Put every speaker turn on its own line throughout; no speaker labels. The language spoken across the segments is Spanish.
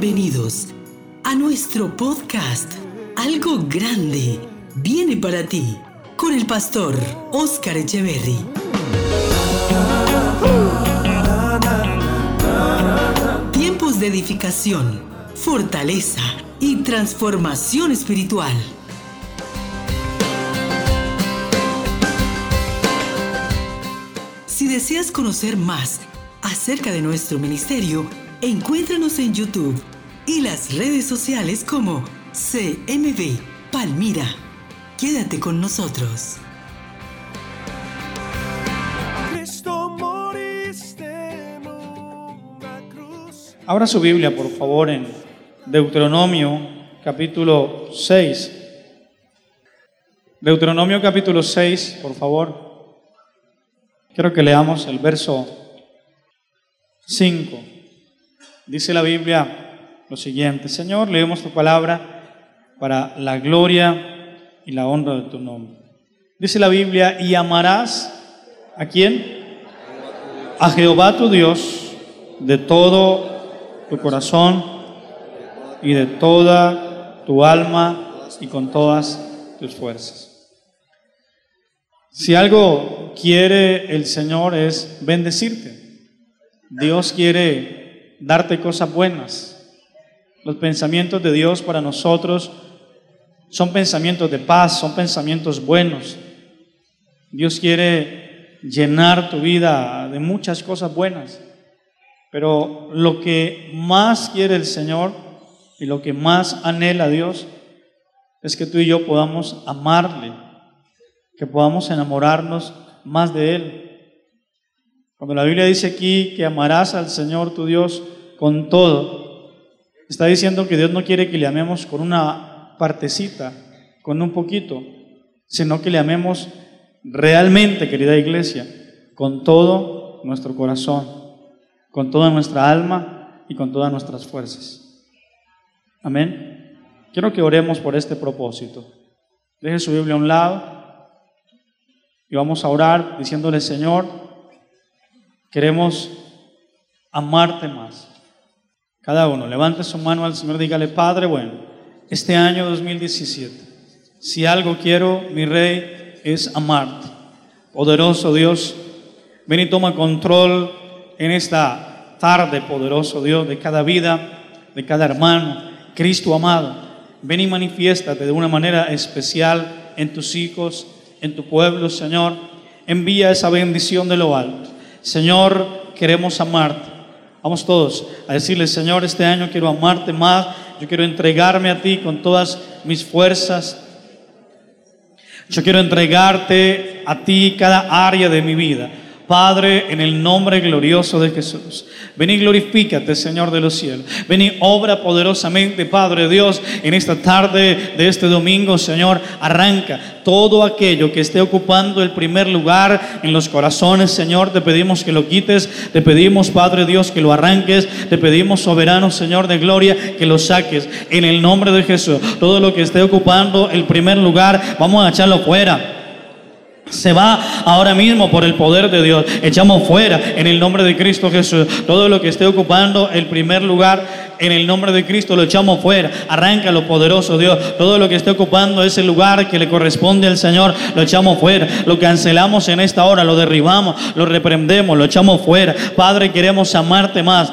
Bienvenidos a nuestro podcast Algo Grande viene para ti con el pastor Oscar Echeverry. Tiempos de edificación, fortaleza y transformación espiritual. Si deseas conocer más acerca de nuestro ministerio, encuéntranos en YouTube y las redes sociales como CMB Palmira. Quédate con nosotros.
Abra su Biblia, por favor, en Deuteronomio capítulo 6. Deuteronomio capítulo 6, por favor. Quiero que leamos el verso 5. Dice la Biblia lo siguiente, Señor, leemos tu palabra para la gloria y la honra de tu nombre. Dice la Biblia, y amarás a quién? A Jehová tu Dios de todo tu corazón y de toda tu alma y con todas tus fuerzas. Si algo quiere el Señor es bendecirte. Dios quiere darte cosas buenas. Los pensamientos de Dios para nosotros son pensamientos de paz, son pensamientos buenos. Dios quiere llenar tu vida de muchas cosas buenas. Pero lo que más quiere el Señor y lo que más anhela Dios es que tú y yo podamos amarle, que podamos enamorarnos más de Él. Cuando la Biblia dice aquí que amarás al Señor tu Dios con todo, está diciendo que Dios no quiere que le amemos con una partecita, con un poquito, sino que le amemos realmente, querida iglesia, con todo nuestro corazón con toda nuestra alma y con todas nuestras fuerzas. Amén. Quiero que oremos por este propósito. Deje su Biblia a un lado y vamos a orar diciéndole, Señor, queremos amarte más. Cada uno, levante su mano al Señor, dígale, Padre, bueno, este año 2017, si algo quiero, mi Rey, es amarte. Poderoso Dios, ven y toma control en esta tarde, poderoso Dios, de cada vida, de cada hermano. Cristo amado, ven y manifiéstate de una manera especial en tus hijos, en tu pueblo, Señor. Envía esa bendición de lo alto. Señor, queremos amarte. Vamos todos a decirle, Señor, este año quiero amarte más. Yo quiero entregarme a ti con todas mis fuerzas. Yo quiero entregarte a ti cada área de mi vida. Padre, en el nombre glorioso de Jesús. Ven y glorifícate, Señor de los cielos. Ven y obra poderosamente, Padre Dios, en esta tarde de este domingo, Señor. Arranca todo aquello que esté ocupando el primer lugar en los corazones, Señor. Te pedimos que lo quites. Te pedimos, Padre Dios, que lo arranques. Te pedimos, soberano, Señor de gloria, que lo saques. En el nombre de Jesús. Todo lo que esté ocupando el primer lugar, vamos a echarlo fuera se va ahora mismo por el poder de Dios. Echamos fuera en el nombre de Cristo Jesús. Todo lo que esté ocupando el primer lugar en el nombre de Cristo lo echamos fuera. Arranca lo poderoso Dios. Todo lo que esté ocupando ese lugar que le corresponde al Señor lo echamos fuera. Lo cancelamos en esta hora, lo derribamos, lo reprendemos, lo echamos fuera. Padre, queremos amarte más.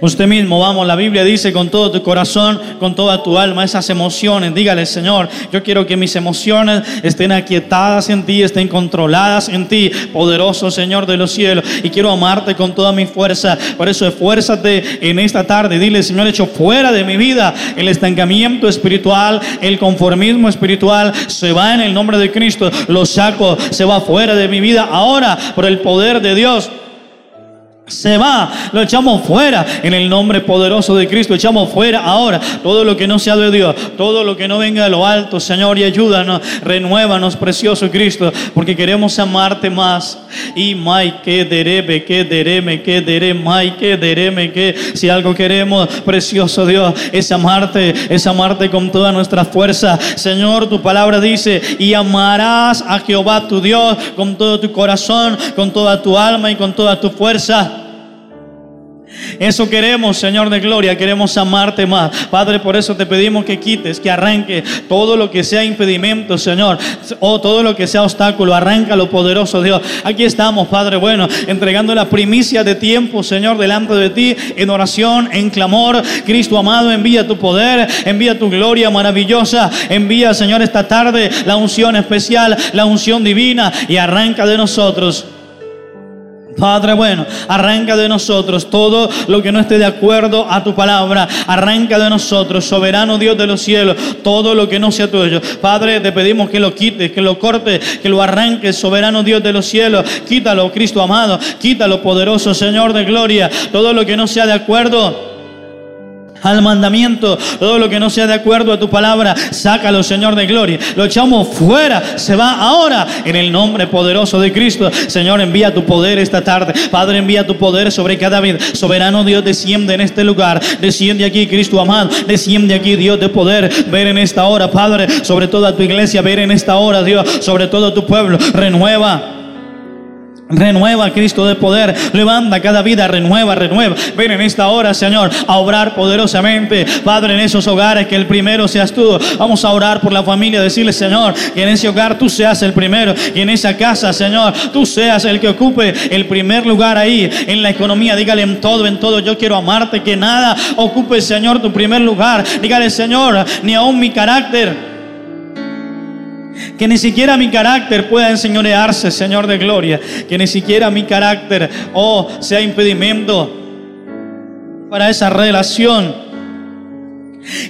Usted mismo, vamos, la Biblia dice con todo tu corazón, con toda tu alma, esas emociones, dígale, Señor, yo quiero que mis emociones estén aquietadas en ti, estén controladas en ti, poderoso Señor de los cielos, y quiero amarte con toda mi fuerza. Por eso esfuérzate en esta tarde, dile, Señor, hecho fuera de mi vida el estancamiento espiritual, el conformismo espiritual, se va en el nombre de Cristo, lo saco, se va fuera de mi vida ahora por el poder de Dios se va, lo echamos fuera. En el nombre poderoso de Cristo, echamos fuera ahora todo lo que no sea de Dios, todo lo que no venga de lo alto, Señor, y ayúdanos, renuévanos, precioso Cristo, porque queremos amarte más. Y mai que derebe, que dereme, que dere, mai que dereme, que. Si algo queremos, precioso Dios, es amarte, es amarte con toda nuestra fuerza. Señor, tu palabra dice, y amarás a Jehová tu Dios con todo tu corazón, con toda tu alma y con toda tu fuerza Eso queremos, Señor de gloria, queremos amarte más. Padre, por eso te pedimos que quites, que arranque todo lo que sea impedimento, Señor, o todo lo que sea obstáculo, arranca lo poderoso Dios. Aquí estamos, Padre bueno, entregando la primicia de tiempo, Señor, delante de ti, en oración, en clamor. Cristo amado, envía tu poder, envía tu gloria maravillosa, envía, Señor, esta tarde la unción especial, la unción divina y arranca de nosotros Padre bueno, arranca de nosotros todo lo que no esté de acuerdo a tu palabra. Arranca de nosotros, soberano Dios de los cielos, todo lo que no sea tuyo. Padre, te pedimos que lo quites, que lo cortes, que lo arranques, soberano Dios de los cielos. Quítalo, Cristo amado. Quítalo, poderoso Señor de gloria. Todo lo que no sea de acuerdo al mandamiento, todo lo que no sea de acuerdo a tu palabra, sácalo, Señor de gloria. Lo echamos fuera, se va ahora en el nombre poderoso de Cristo. Señor, envía tu poder esta tarde. Padre, envía tu poder sobre cada vida. Soberano Dios, desciende en este lugar. Desciende aquí, Cristo amado. Desciende aquí, Dios de poder. Ver en esta hora, Padre, sobre toda tu iglesia. Ver en esta hora, Dios, sobre todo tu pueblo. Renueva Renueva Cristo de poder, levanta cada vida, renueva, renueva. Ven en esta hora, Señor, a obrar poderosamente, Padre, en esos hogares, que el primero seas tú. Vamos a orar por la familia, decirle, Señor, que en ese hogar tú seas el primero, y en esa casa, Señor, tú seas el que ocupe el primer lugar ahí, en la economía. Dígale en todo, en todo, yo quiero amarte, que nada ocupe, Señor, tu primer lugar. Dígale, Señor, ni aún mi carácter que ni siquiera mi carácter pueda enseñorearse, Señor de gloria. Que ni siquiera mi carácter, oh, sea impedimento para esa relación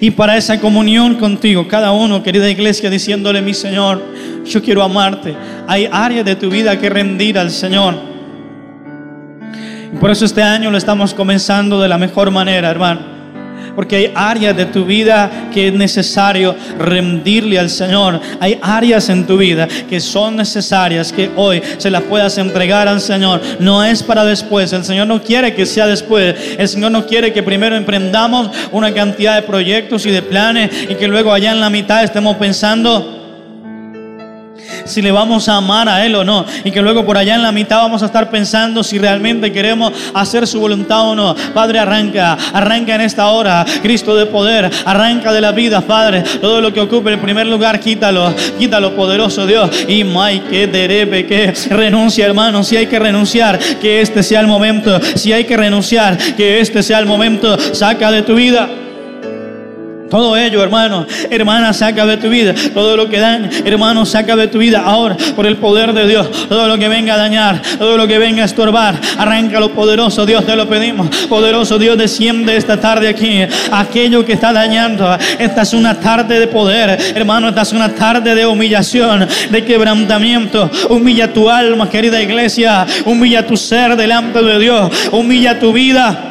y para esa comunión contigo. Cada uno, querida iglesia, diciéndole, mi Señor, yo quiero amarte. Hay áreas de tu vida que rendir al Señor. Y por eso este año lo estamos comenzando de la mejor manera, hermano porque hay áreas de tu vida que es necesario rendirle al Señor. Hay áreas en tu vida que son necesarias que hoy se las puedas entregar al Señor. No es para después. El Señor no quiere que sea después. El Señor no quiere que primero emprendamos una cantidad de proyectos y de planes y que luego allá en la mitad estemos pensando si le vamos a amar a Él o no. Y que luego por allá en la mitad vamos a estar pensando si realmente queremos hacer su voluntad o no. Padre, arranca, arranca en esta hora. Cristo de poder, arranca de la vida, Padre. Todo lo que ocupe el primer lugar, quítalo, quítalo, poderoso Dios. Y May, que derebe, que renuncia, hermano. Si hay que renunciar, que este sea el momento. Si hay que renunciar, que este sea el momento. Saca de tu vida. Todo ello, hermano, hermana, saca de tu vida. Todo lo que daña, hermano, saca de tu vida ahora por el poder de Dios. Todo lo que venga a dañar, todo lo que venga a estorbar, arranca lo poderoso. Dios te lo pedimos. Poderoso Dios, desciende esta tarde aquí. Aquello que está dañando. Esta es una tarde de poder, hermano. Esta es una tarde de humillación, de quebrantamiento. Humilla tu alma, querida iglesia. Humilla tu ser delante de Dios. Humilla tu vida.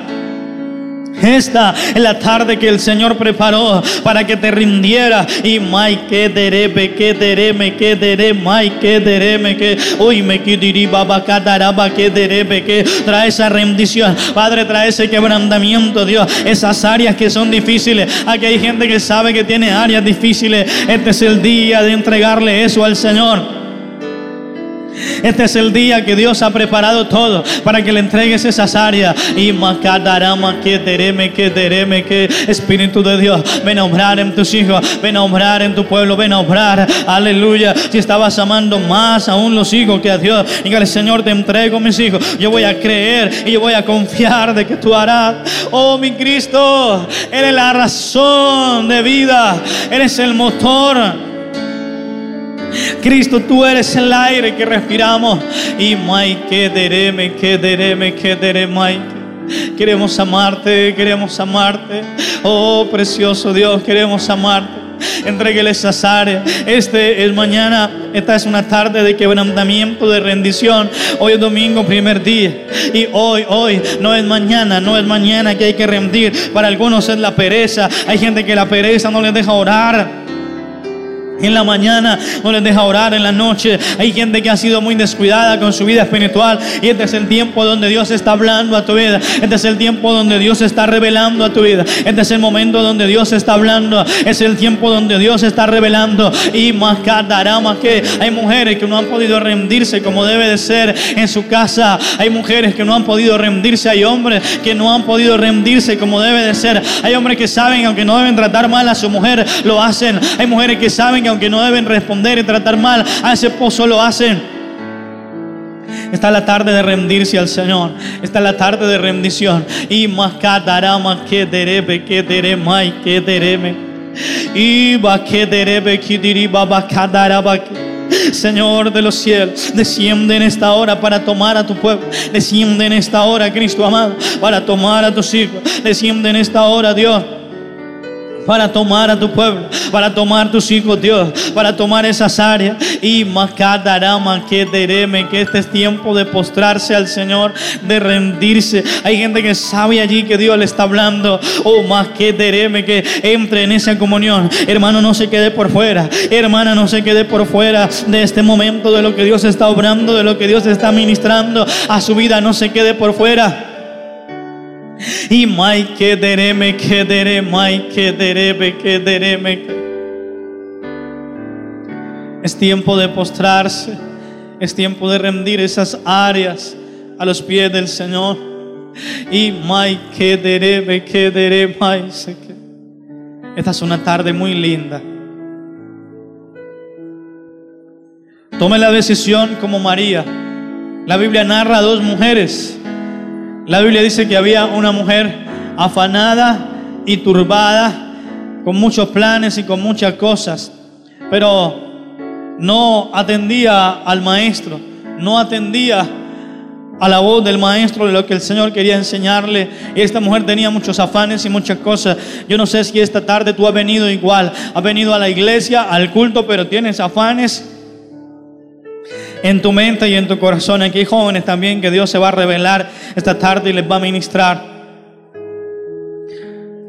Esta es la tarde que el Señor preparó para que te rindiera. Y mai que derebe, que dereme, que dere, mai que dereme, que hoy me quidiri baba cataraba, que derebe, que trae esa rendición. Padre, trae ese quebrantamiento, Dios. Esas áreas que son difíciles. Aquí hay gente que sabe que tiene áreas difíciles. Este es el día de entregarle eso al Señor. Este es el día que Dios ha preparado todo para que le entregues esas áreas. Y macadarama que dereme, que dereme, que Espíritu de Dios, ven a obrar en tus hijos, ven a obrar en tu pueblo, ven a obrar. Aleluya. Si estabas amando más aún los hijos que a Dios, dígale, Señor, te entrego mis hijos. Yo voy a creer y yo voy a confiar de que tú harás. Oh, mi Cristo, eres la razón de vida, eres el motor Cristo, tú eres el aire que respiramos. Y mai que dereme, que dereme, que dereme. Queremos amarte, queremos amarte. Oh, precioso Dios, queremos amarte. Entréguele esas áreas. Este es mañana, esta es una tarde de quebrantamiento, de rendición. Hoy es domingo, primer día. Y hoy, hoy, no es mañana, no es mañana que hay que rendir. Para algunos es la pereza. Hay gente que la pereza no les deja orar. En la mañana, no les deja orar en la noche. Hay gente que ha sido muy descuidada con su vida espiritual. Y este es el tiempo donde Dios está hablando a tu vida. Este es el tiempo donde Dios está revelando a tu vida. Este es el momento donde Dios está hablando. Es el tiempo donde Dios está revelando. Y más más que hay mujeres que no han podido rendirse como debe de ser en su casa. Hay mujeres que no han podido rendirse. Hay hombres que no han podido rendirse como debe de ser. Hay hombres que saben, aunque no deben tratar mal a su mujer, lo hacen. Hay mujeres que saben que aunque no deben responder y tratar mal a ese pozo, lo hacen. Está la tarde de rendirse al Señor. Está la tarde de rendición. Y más que derebe, que dereme, que dereme. Y va que que diriba, va Señor de los cielos, desciende en esta hora para tomar a tu pueblo. Desciende en esta hora, Cristo amado, para tomar a tus hijos. Desciende en esta hora, Dios para tomar a tu pueblo, para tomar tus hijos, Dios, para tomar esas áreas. Y Macadarama, que dereme, que este es tiempo de postrarse al Señor, de rendirse. Hay gente que sabe allí que Dios le está hablando. Oh, más que dereme, que entre en esa comunión. Hermano, no se quede por fuera. Hermana, no se quede por fuera de este momento, de lo que Dios está obrando, de lo que Dios está ministrando a su vida. No se quede por fuera. Y mai que dereme, que dere, mai que derebe, que dereme. Es tiempo de postrarse. Es tiempo de rendir esas áreas a los pies del Señor. Y mai que derebe, que dere, mai. Esta es una tarde muy linda. Tome la decisión como María. La Biblia narra a dos mujeres la Biblia dice que había una mujer afanada y turbada, con muchos planes y con muchas cosas, pero no atendía al maestro, no atendía a la voz del maestro de lo que el Señor quería enseñarle. Esta mujer tenía muchos afanes y muchas cosas. Yo no sé si esta tarde tú has venido igual, has venido a la iglesia, al culto, pero tienes afanes en tu mente y en tu corazón. Aquí hay jóvenes también que Dios se va a revelar esta tarde y les va a ministrar.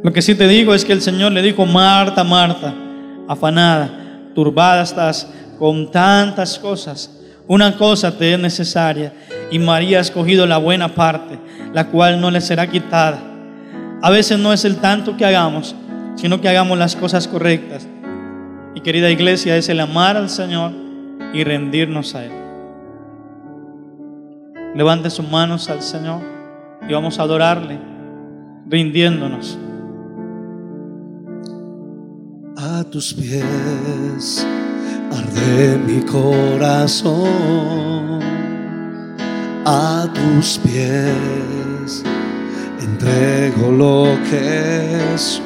Lo que sí te digo es que el Señor le dijo, Marta, Marta, afanada, turbada estás con tantas cosas. Una cosa te es necesaria y María ha escogido la buena parte, la cual no le será quitada. A veces no es el tanto que hagamos, sino que hagamos las cosas correctas. Y querida iglesia, es el amar al Señor y rendirnos a Él. Levante sus manos al Señor y vamos a adorarle, rindiéndonos.
A tus pies arde mi corazón. A tus pies entrego lo que soy.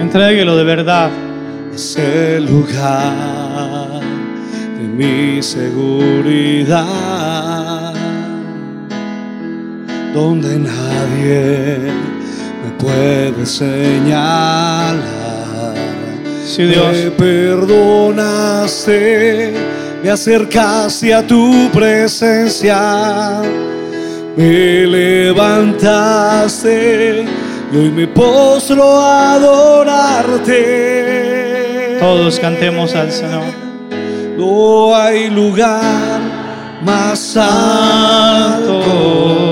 Entréguelo de verdad.
Es el lugar de mi seguridad donde nadie me puede señalar.
Si Dios.
Me perdonaste, me acercaste a tu presencia, me levantaste y hoy me postro a adorarte.
Todos cantemos al Señor.
No hay lugar más alto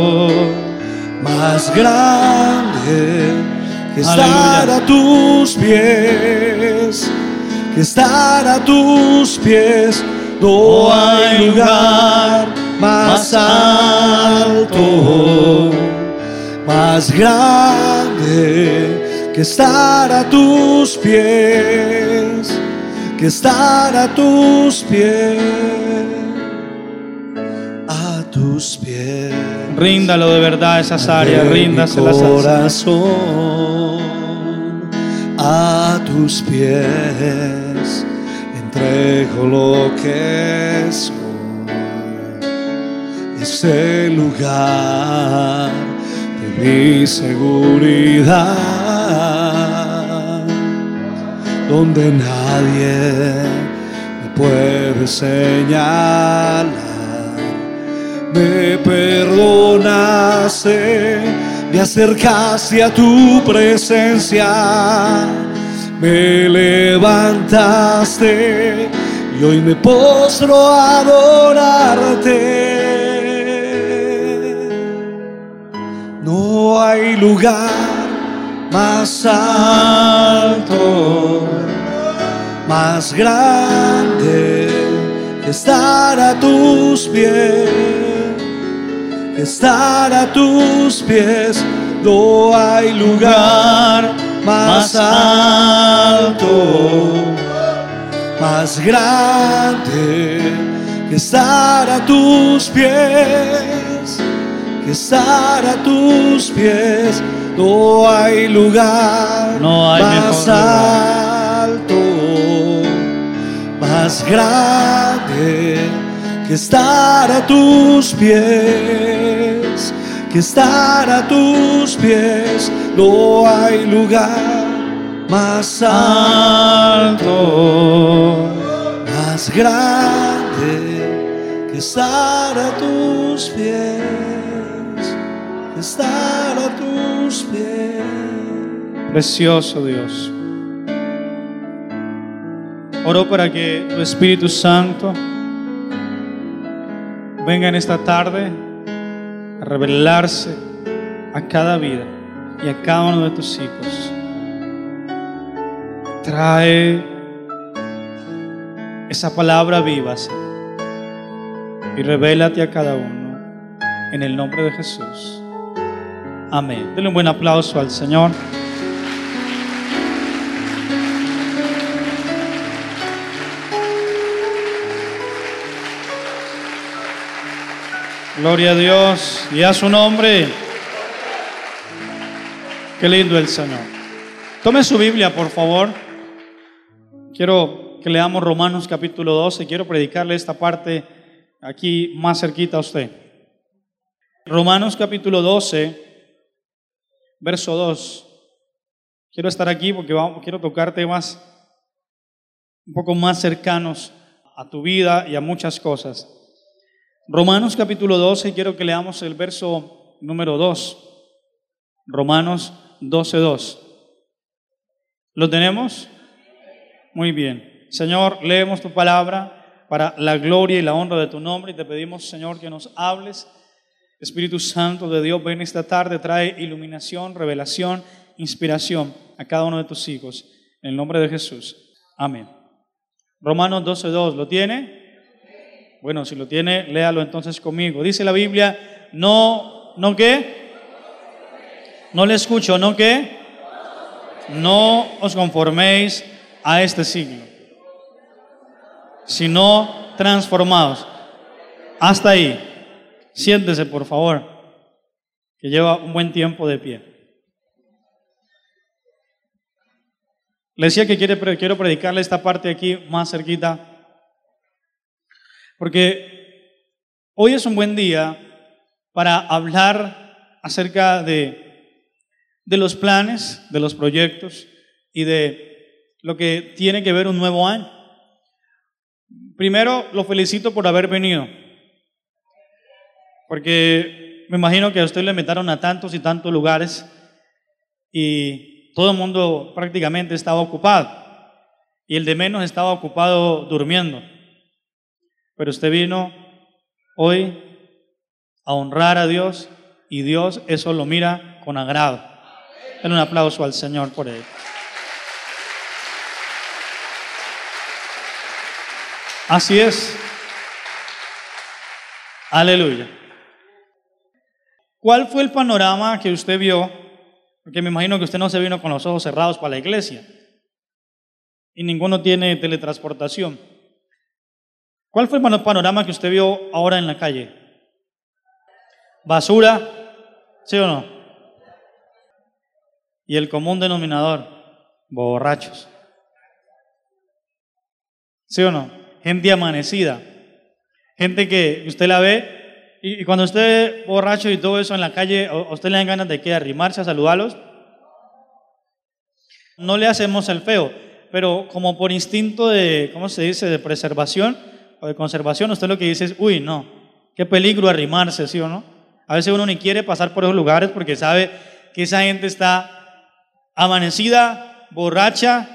más grande que estar a tus pies, que estar a tus pies. No hay lugar más alto, más grande que estar a tus pies, que estar a tus pies, a tus pies.
Ríndalo de verdad esas áreas, ríndaselas
al corazón a tus pies, entrego lo que soy. Es el lugar de mi seguridad, donde nadie me puede señalar me perdonaste, me acercaste a tu presencia, me levantaste y hoy me postro a adorarte. No hay lugar más alto, más grande que estar a tus pies, estar a tus pies. No hay lugar más alto, más grande que estar a tus pies, que estar a tus pies. No hay lugar
No hay
más alto, más grande que estar a tus pies, que estar a tus pies. No hay lugar más alto, más grande que estar a tus pies, que estar a tus pies.
Precioso Dios. Oro para que tu Espíritu Santo venga en esta tarde a revelarse a cada vida y a cada uno de tus hijos. Trae esa palabra viva, y revélate a cada uno en el nombre de Jesús. Amén. Denle un buen aplauso al Señor. Gloria a Dios y a su nombre. Qué lindo el Señor. Tome su Biblia, por favor. Quiero que leamos Romanos capítulo 12. Quiero predicarle esta parte aquí más cerquita a usted. Romanos capítulo 12, verso 2. Quiero estar aquí porque vamos, quiero tocar temas un poco más cercanos a tu vida y a muchas cosas. Romanos capítulo 12, quiero que leamos el verso número 2. Romanos 12, 2. ¿Lo tenemos? Muy bien. Señor, leemos tu palabra para la gloria y la honra de tu nombre y te pedimos, Señor, que nos hables. Espíritu Santo de Dios, ven esta tarde, trae iluminación, revelación, inspiración a cada uno de tus hijos. En el nombre de Jesús. Amén. Romanos 12, 2. ¿Lo tiene? Bueno, si lo tiene, léalo entonces conmigo. Dice la Biblia, no, ¿no qué? No le escucho, ¿no qué? No os conforméis a este siglo, sino transformados. Hasta ahí. Siéntese, por favor, que lleva un buen tiempo de pie. Le decía que quiere, quiero predicarle esta parte aquí más cerquita porque hoy es un buen día para hablar acerca de, de los planes, de los proyectos y de lo que tiene que ver un nuevo año. Primero, lo felicito por haber venido, porque me imagino que a usted le metieron a tantos y tantos lugares y todo el mundo prácticamente estaba ocupado y el de menos estaba ocupado durmiendo. Pero usted vino hoy a honrar a Dios y Dios eso lo mira con agrado. Denle un aplauso al Señor por ello. Así es. Aleluya. ¿Cuál fue el panorama que usted vio? Porque me imagino que usted no se vino con los ojos cerrados para la iglesia. Y ninguno tiene teletransportación. ¿Cuál fue el panorama que usted vio ahora en la calle? ¿Basura? ¿Sí o no? Y el común denominador, borrachos. ¿Sí o no? Gente amanecida. Gente que usted la ve y, cuando usted borracho y todo eso en la calle, ¿a usted le dan ganas de qué? Arrimarse a saludarlos? No le hacemos el feo, pero como por instinto de, ¿cómo se dice?, de preservación, o de conservación, usted lo que dice es, uy, no, qué peligro arrimarse, ¿sí o no? A veces uno ni quiere pasar por esos lugares porque sabe que esa gente está amanecida, borracha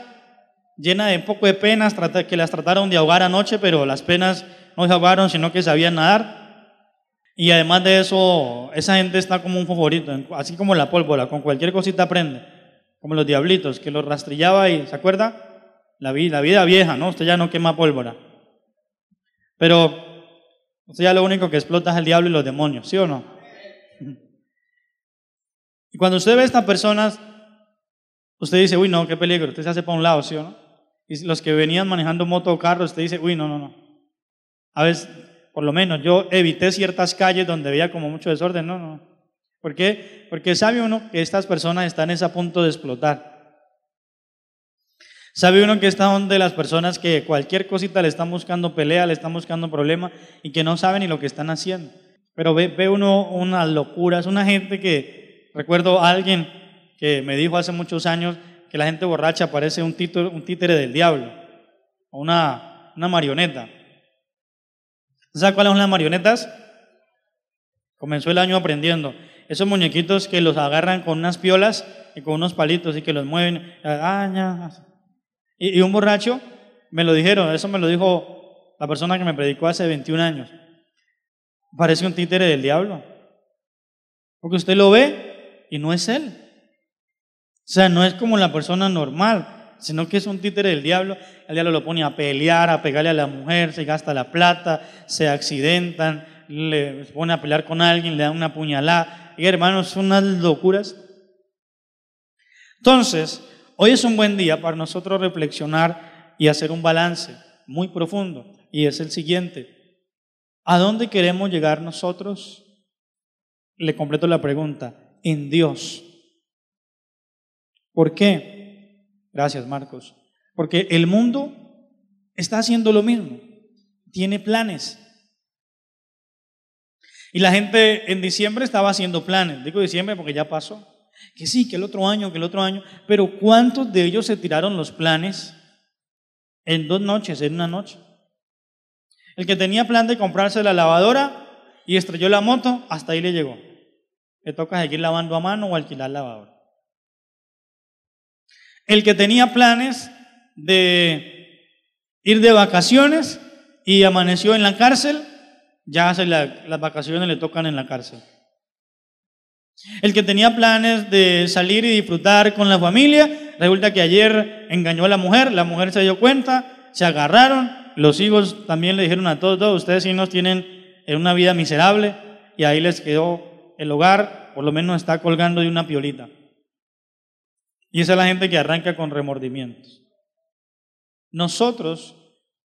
llena de poco de penas, que las trataron de ahogar anoche, pero las penas no se ahogaron, sino que sabían nadar. Y además de eso, esa gente está como un favorito, así como la pólvora, con cualquier cosita aprende, como los diablitos, que los rastrillaba y, ¿se acuerda? La vida, la vida vieja, ¿no? Usted ya no quema pólvora. Pero usted ya lo único que explota es el diablo y los demonios, ¿sí o no? Y cuando usted ve a estas personas, usted dice, uy, no, qué peligro, usted se hace para un lado, ¿sí o no? Y los que venían manejando moto o carro, usted dice, uy, no, no, no. A veces, por lo menos, yo evité ciertas calles donde veía como mucho desorden, no, no. ¿Por qué? Porque sabe uno que estas personas están a punto de explotar. Sabe uno que están de las personas que cualquier cosita le están buscando pelea, le están buscando problema y que no saben ni lo que están haciendo. Pero ve, ve uno unas locuras, una gente que, recuerdo a alguien que me dijo hace muchos años que la gente borracha parece un, un títere del diablo, o una, una marioneta. ¿Sabes cuáles son las marionetas? Comenzó el año aprendiendo. Esos muñequitos que los agarran con unas piolas y con unos palitos y que los mueven. Ah, y, un borracho, me lo dijeron, eso me lo dijo la persona que me predicó hace 21 años. Parece un títere del diablo. Porque usted lo ve y no es él. O sea, no es como la persona normal, sino que es un títere del diablo. El diablo lo pone a pelear, a pegarle a la mujer, se gasta la plata, se accidentan, le pone a pelear con alguien, le da una puñalada. Y hermanos, son unas locuras. Entonces, hoy es un buen día para nosotros reflexionar y hacer un balance muy profundo. Y es el siguiente. ¿A dónde queremos llegar nosotros? Le completo la pregunta. En Dios. ¿Por qué? Gracias, Marcos. Porque el mundo está haciendo lo mismo. Tiene planes. Y la gente en diciembre estaba haciendo planes. Digo diciembre porque ya pasó. Que sí, que el otro año, que el otro año. Pero ¿cuántos de ellos se tiraron los planes en dos noches, en una noche? El que tenía plan de comprarse la lavadora y estrelló la moto, hasta ahí le llegó. Le toca seguir lavando a mano o alquilar lavadora. El que tenía planes de ir de vacaciones y amaneció en la cárcel, ya las vacaciones le tocan en la cárcel. El que tenía planes de salir y disfrutar con la familia, resulta que ayer engañó a la mujer, la mujer se dio cuenta, se agarraron, los hijos también le dijeron a todos, ustedes sí nos tienen en una vida miserable y ahí les quedó el hogar, por lo menos está colgando de una piolita. Y esa es la gente que arranca con remordimientos. Nosotros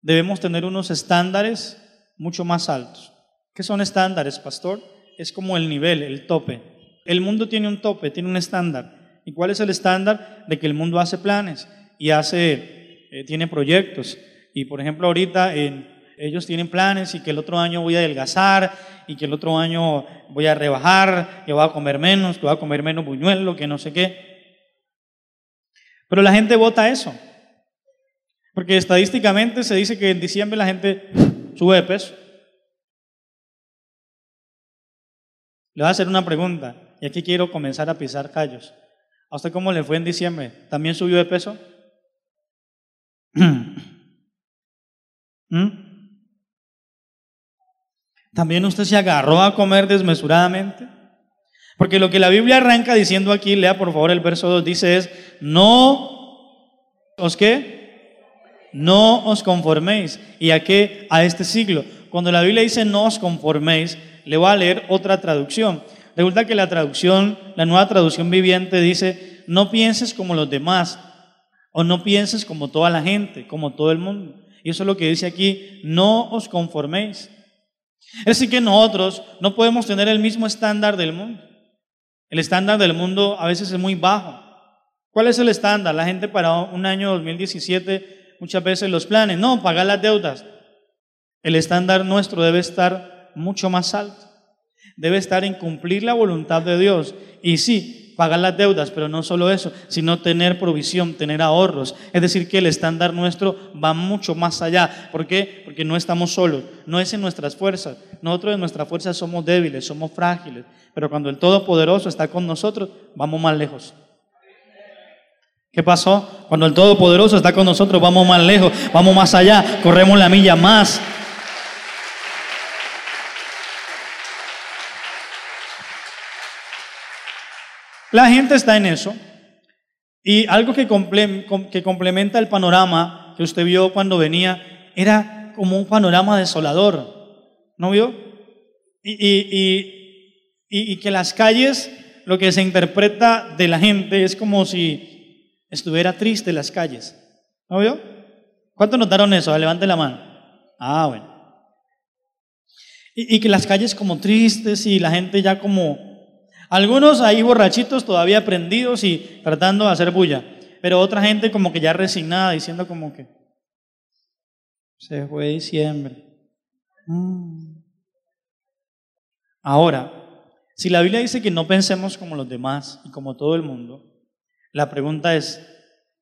debemos tener unos estándares mucho más altos. ¿Qué son estándares, pastor? Es como el nivel, el tope. El mundo tiene un tope, tiene un estándar. ¿Y cuál es el estándar? De que el mundo hace planes y hace, eh, tiene proyectos. Y por ejemplo, ahorita ellos tienen planes y que el otro año voy a adelgazar y que el otro año voy a rebajar, que voy a comer menos, que voy a comer menos buñuelo, que no sé qué. Pero la gente vota eso. Porque estadísticamente se dice que en diciembre la gente sube de peso. Le voy a hacer una pregunta y aquí quiero comenzar a pisar callos. ¿A usted cómo le fue en diciembre? ¿También subió de peso? ¿Mm? ¿También usted se agarró a comer desmesuradamente? Porque lo que la Biblia arranca diciendo aquí, lea por favor el verso 2, dice es, no os qué, no os conforméis. ¿Y a qué? A este siglo. Cuando la Biblia dice no os conforméis, le voy a leer otra traducción. Resulta que la traducción, la nueva traducción viviente dice, no pienses como los demás, o no pienses como toda la gente, como todo el mundo. Y eso es lo que dice aquí, no os conforméis. Es decir, que nosotros no podemos tener el mismo estándar del mundo. El estándar del mundo a veces es muy bajo. ¿Cuál es el estándar? La gente para un año 2017 muchas veces los planes, no, pagar las deudas. El estándar nuestro debe estar mucho más alto. Debe estar en cumplir la voluntad de Dios. Y sí, pagar las deudas, pero no solo eso, sino tener provisión, tener ahorros. Es decir, que el estándar nuestro va mucho más allá. ¿Por qué? Porque no estamos solos, no es en nuestras fuerzas. Nosotros en nuestras fuerzas somos débiles, somos frágiles, pero cuando el Todopoderoso está con nosotros, vamos más lejos. ¿Qué pasó? Cuando el Todopoderoso está con nosotros, vamos más lejos, vamos más allá, corremos la milla más. La gente está en eso. Y algo que, que complementa el panorama que usted vio cuando venía era como un panorama desolador. ¿No vio? Y, que las calles, lo que se interpreta de la gente es como si estuviera triste las calles. ¿No vio? ¿Cuántos notaron eso? Levante la mano. Ah, bueno. y que las calles como tristes y la gente ya como algunos ahí borrachitos todavía prendidos y tratando de hacer bulla, pero otra gente como que ya resignada diciendo como que se fue diciembre. Mm. Ahora, si la Biblia dice que no pensemos como los demás y como todo el mundo, la pregunta es,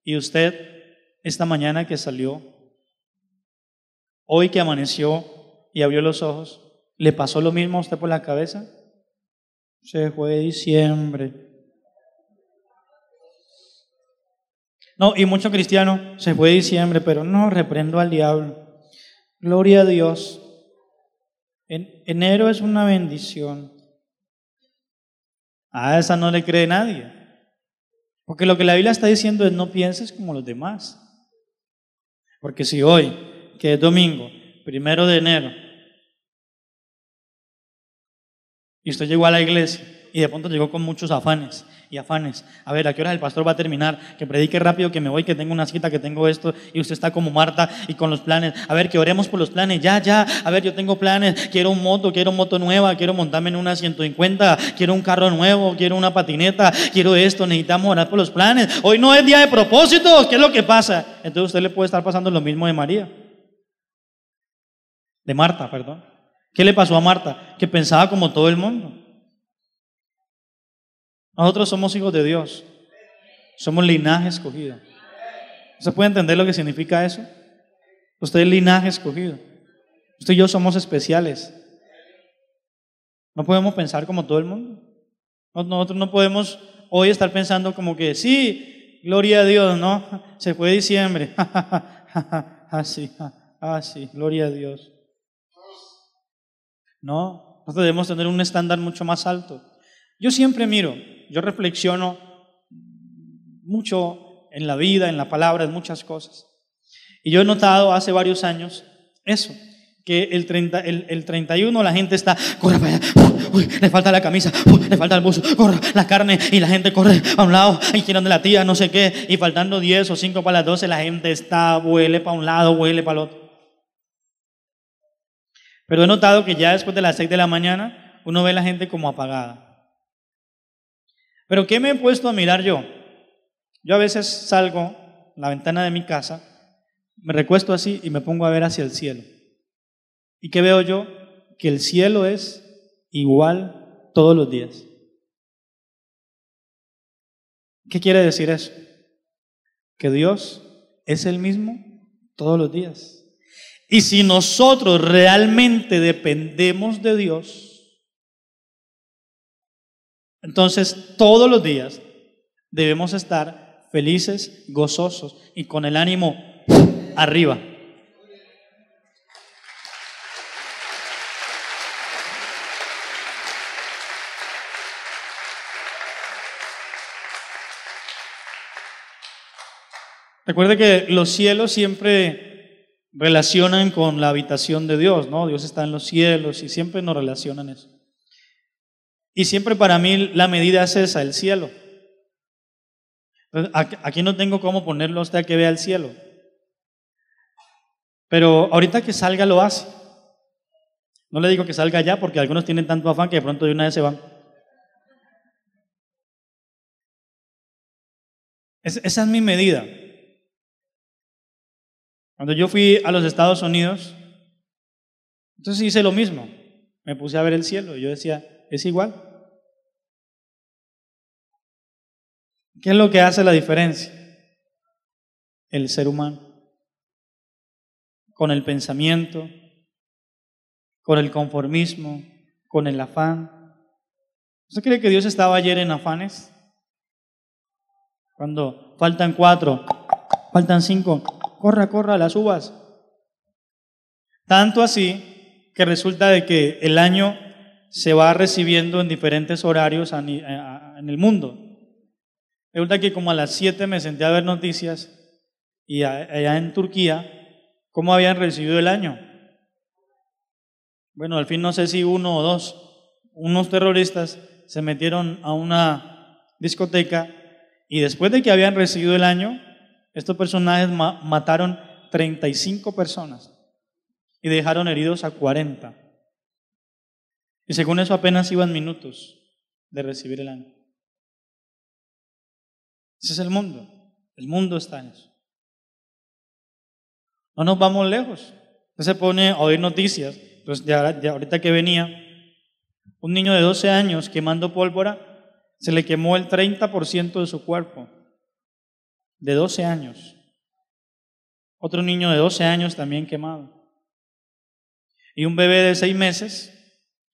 ¿y usted esta mañana que salió, hoy que amaneció y abrió los ojos, le pasó lo mismo a usted por la cabeza? Se fue diciembre. No, y mucho cristiano se fue diciembre, pero no reprendo al diablo. Gloria a Dios. En, enero es una bendición. A esa no le cree nadie. Porque lo que la Biblia está diciendo es no pienses como los demás. Porque si hoy, que es domingo, primero de enero, Y usted llegó a la iglesia y de pronto llegó con muchos afanes y afanes. A ver, ¿a qué hora el pastor va a terminar? Que predique rápido, que me voy, que tengo una cita, que tengo esto. Y usted está como Marta y con los planes. A ver, que oremos por los planes. Ya, ya. A ver, yo tengo planes. Quiero un moto, quiero moto nueva, quiero montarme en una 150, quiero un carro nuevo, quiero una patineta, quiero esto. Necesitamos orar por los planes. Hoy no es día de propósitos. ¿Qué es lo que pasa? Entonces usted le puede estar pasando lo mismo de María. De Marta, perdón. ¿Qué le pasó a Marta? Que pensaba como todo el mundo. Nosotros somos hijos de Dios. Somos linaje escogido. ¿Usted puede entender lo que significa eso? Usted es linaje escogido. Usted y yo somos especiales. No podemos pensar como todo el mundo. Nosotros no podemos hoy estar pensando como que, sí, gloria a Dios, ¿no? Se fue diciembre. así, así, gloria a Dios. No, nosotros debemos tener un estándar mucho más alto. Yo siempre miro, yo reflexiono mucho en la vida, en la palabra, en muchas cosas. Y yo he notado hace varios años eso, que el, 30, el, 31 la gente está, corre para allá, le falta la camisa, le falta el buzo, corre la carne y la gente corre a un lado y de la tía, no sé qué, y faltando 10 o 5 para las 12 la gente está, huele para un lado, huele para el otro. Pero he notado que ya después de las 6 de la mañana uno ve a la gente como apagada. Pero ¿qué me he puesto a mirar yo? Yo a veces salgo a la ventana de mi casa, me recuesto así y me pongo a ver hacia el cielo. ¿Y qué veo yo? Que el cielo es igual todos los días. ¿Qué quiere decir eso? Que Dios es el mismo todos los días. Y si nosotros realmente dependemos de Dios, entonces todos los días debemos estar felices, gozosos y con el ánimo arriba. Recuerde que los cielos siempre relacionan con la habitación de Dios, ¿no? Dios está en los cielos y siempre nos relacionan eso. Y siempre para mí la medida es esa, el cielo. Aquí no tengo cómo ponerlo hasta que vea el cielo. Pero ahorita que salga lo hace. No le digo que salga ya porque algunos tienen tanto afán que de pronto de una vez se van. esa es mi medida. Cuando yo fui a los Estados Unidos, entonces hice lo mismo. Me puse a ver el cielo y yo decía, es igual. ¿Qué es lo que hace la diferencia? El ser humano. Con el pensamiento, con el conformismo, con el afán. ¿Usted cree que Dios estaba ayer en afanes? Cuando faltan cuatro, faltan cinco, corra, corra las uvas. Tanto así que resulta de que el año se va recibiendo en diferentes horarios en el mundo. Resulta que como a las 7 me senté a ver noticias y allá en Turquía, ¿cómo habían recibido el año? Bueno, al fin no sé si uno o dos, unos terroristas se metieron a una discoteca y después de que habían recibido el año, estos personajes mataron 35 personas y dejaron heridos a 40. Y según eso apenas iban minutos de recibir el año. Ese es el mundo. El mundo está en eso. No nos vamos lejos. Usted se pone a oír noticias. Pues de, ahorita que venía, un niño de 12 años quemando pólvora, se le quemó el 30% de su cuerpo. De 12 años. Otro niño de 12 años también quemado. Y un bebé de 6 meses,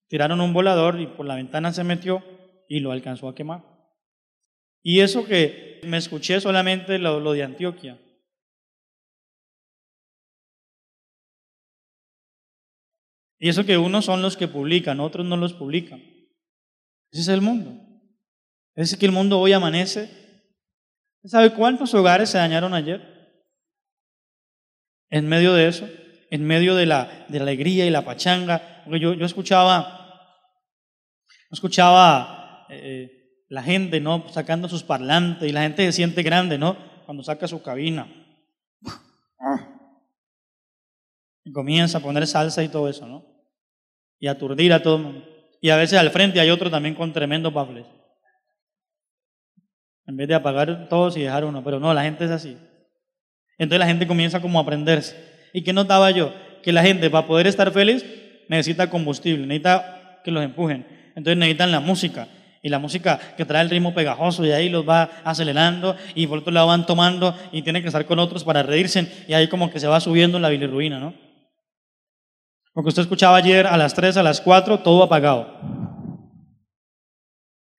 tiraron un volador y por la ventana se metió y lo alcanzó a quemar. Y eso que me escuché solamente lo, de Antioquia. Y eso que unos son los que publican, otros no los publican. Ese es el mundo. Ese que el mundo hoy amanece. ¿Sabe cuántos hogares se dañaron ayer? En medio de eso, en medio de la, de la alegría y la pachanga. Yo, yo escuchaba, escuchaba eh, la gente, ¿no? Sacando sus parlantes y la gente se siente grande, ¿no? Cuando saca su cabina. Y comienza a poner salsa y todo eso, ¿no? Y aturdir a todo el mundo. Y a veces al frente hay otro también con tremendo baffles. En vez de apagar todos y dejar uno. Pero no, la gente es así. Entonces la gente comienza como a aprenderse. ¿Y qué notaba yo? Que la gente para poder estar feliz necesita combustible, necesita que los empujen. Entonces necesitan la música y la música que trae el ritmo pegajoso y ahí los va acelerando y por otro lado van tomando y tienen que estar con otros para reírse y ahí como que se va subiendo la bilirruina, ¿no? Porque usted escuchaba ayer a las 3, a las 4, todo apagado.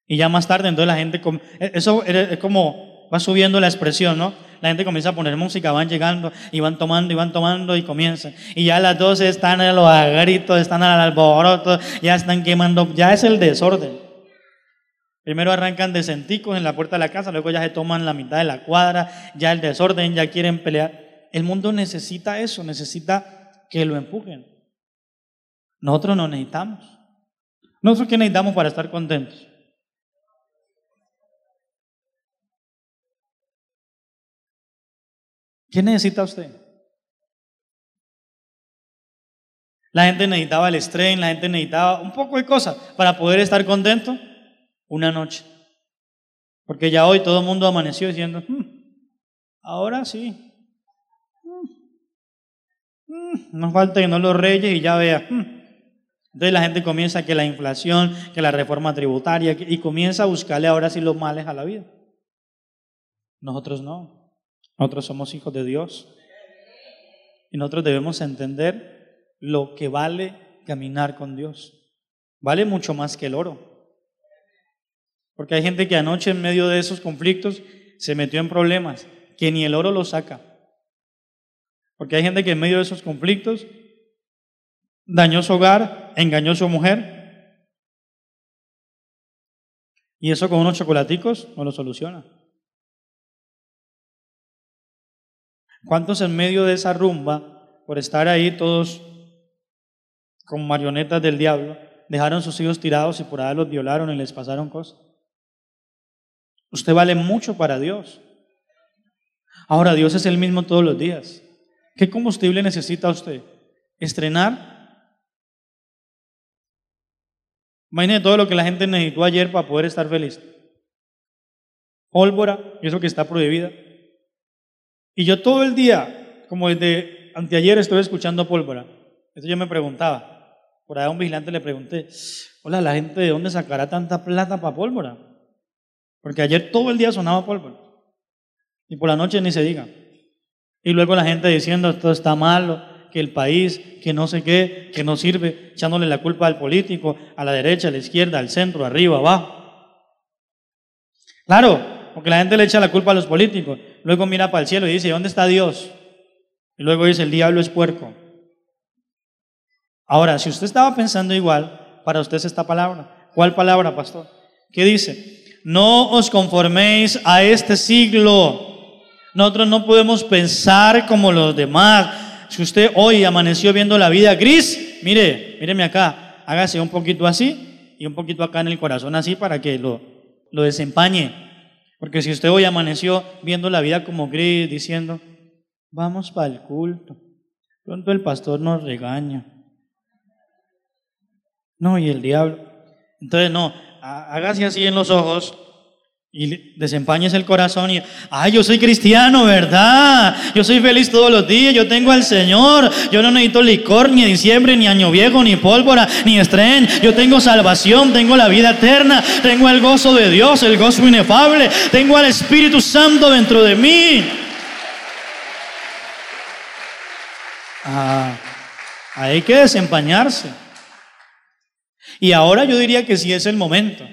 Y ya más tarde, entonces la gente, e, eso es como va subiendo la expresión, ¿no? La gente comienza a poner música, van llegando y van tomando y van tomando y comienzan. Y ya las 12 están a los agritos, están al alboroto, ya están quemando, ya es el desorden. Primero arrancan de centicos en la puerta de la casa, luego ya se toman la mitad de la cuadra, ya el desorden, ya quieren pelear. El mundo necesita eso, necesita que lo empujen. Nosotros no necesitamos. ¿Nosotros qué necesitamos para estar contentos? ¿Qué necesita usted? La gente necesitaba el estrés, la gente necesitaba un poco de cosas para poder estar contento una noche. Porque ya hoy todo el mundo amaneció diciendo, hmm, ahora sí. Hmm, hmm, no falta que no los reyes y ya vea. Entonces la gente comienza que la inflación, que la reforma tributaria, y comienza a buscarle ahora sí los males a la vida. Nosotros no. Nosotros somos hijos de Dios. Y nosotros debemos entender lo que vale caminar con Dios. Vale mucho más que el oro. Porque hay gente que anoche en medio de esos conflictos se metió en problemas que ni el oro lo saca. Porque hay gente que en medio de esos conflictos dañó su hogar, engañó a su mujer. Y eso con unos chocolaticos no lo soluciona. ¿Cuántos en medio de esa rumba, por estar ahí todos con marionetas del diablo, dejaron sus hijos tirados y por ahí los violaron y les pasaron cosas? Usted vale mucho para Dios. Ahora, Dios es el mismo todos los días. ¿Qué combustible necesita usted? ¿Estrenar? Imagínese todo lo que la gente necesitó ayer para poder estar feliz. Pólvora, eso que está prohibida. Y yo todo el día, como desde anteayer, estoy escuchando pólvora. Entonces yo me preguntaba, por ahí a un vigilante le pregunté, hola, la gente de dónde sacará tanta plata para pólvora? Porque ayer todo el día sonaba pólvora. Y por la noche ni se diga. Y luego la gente diciendo esto está malo, que el país, que no sé qué, que no sirve, echándole la culpa al político, a la derecha, a la izquierda, al centro, arriba, abajo. Claro, Porque la gente le echa la culpa a los políticos. Luego mira para el cielo y dice, ¿dónde está Dios? Y luego dice, el diablo es puerco. Ahora, si usted estaba pensando igual, para usted es esta palabra. ¿Cuál palabra, pastor? ¿Qué dice? No os conforméis a este siglo. Nosotros no podemos pensar como los demás. Si usted hoy amaneció viendo la vida gris, mire, míreme acá, hágase un poquito así y un poquito acá en el corazón así para que lo, lo desempañe. Porque si usted hoy amaneció viendo la vida como gris, diciendo, vamos para el culto, pronto el pastor nos regaña. No, y el diablo. Entonces, no, hágase así en los ojos y desempañes el corazón y, ay, yo soy cristiano, ¿verdad? Yo soy feliz todos los días, yo tengo al Señor, yo no necesito licor, ni diciembre, ni año viejo, ni pólvora, ni estrén, yo tengo salvación, tengo la vida eterna, tengo el gozo de Dios, el gozo inefable, tengo al Espíritu Santo dentro de mí. Ah, hay que desempañarse. Y ahora yo diría que sí es el momento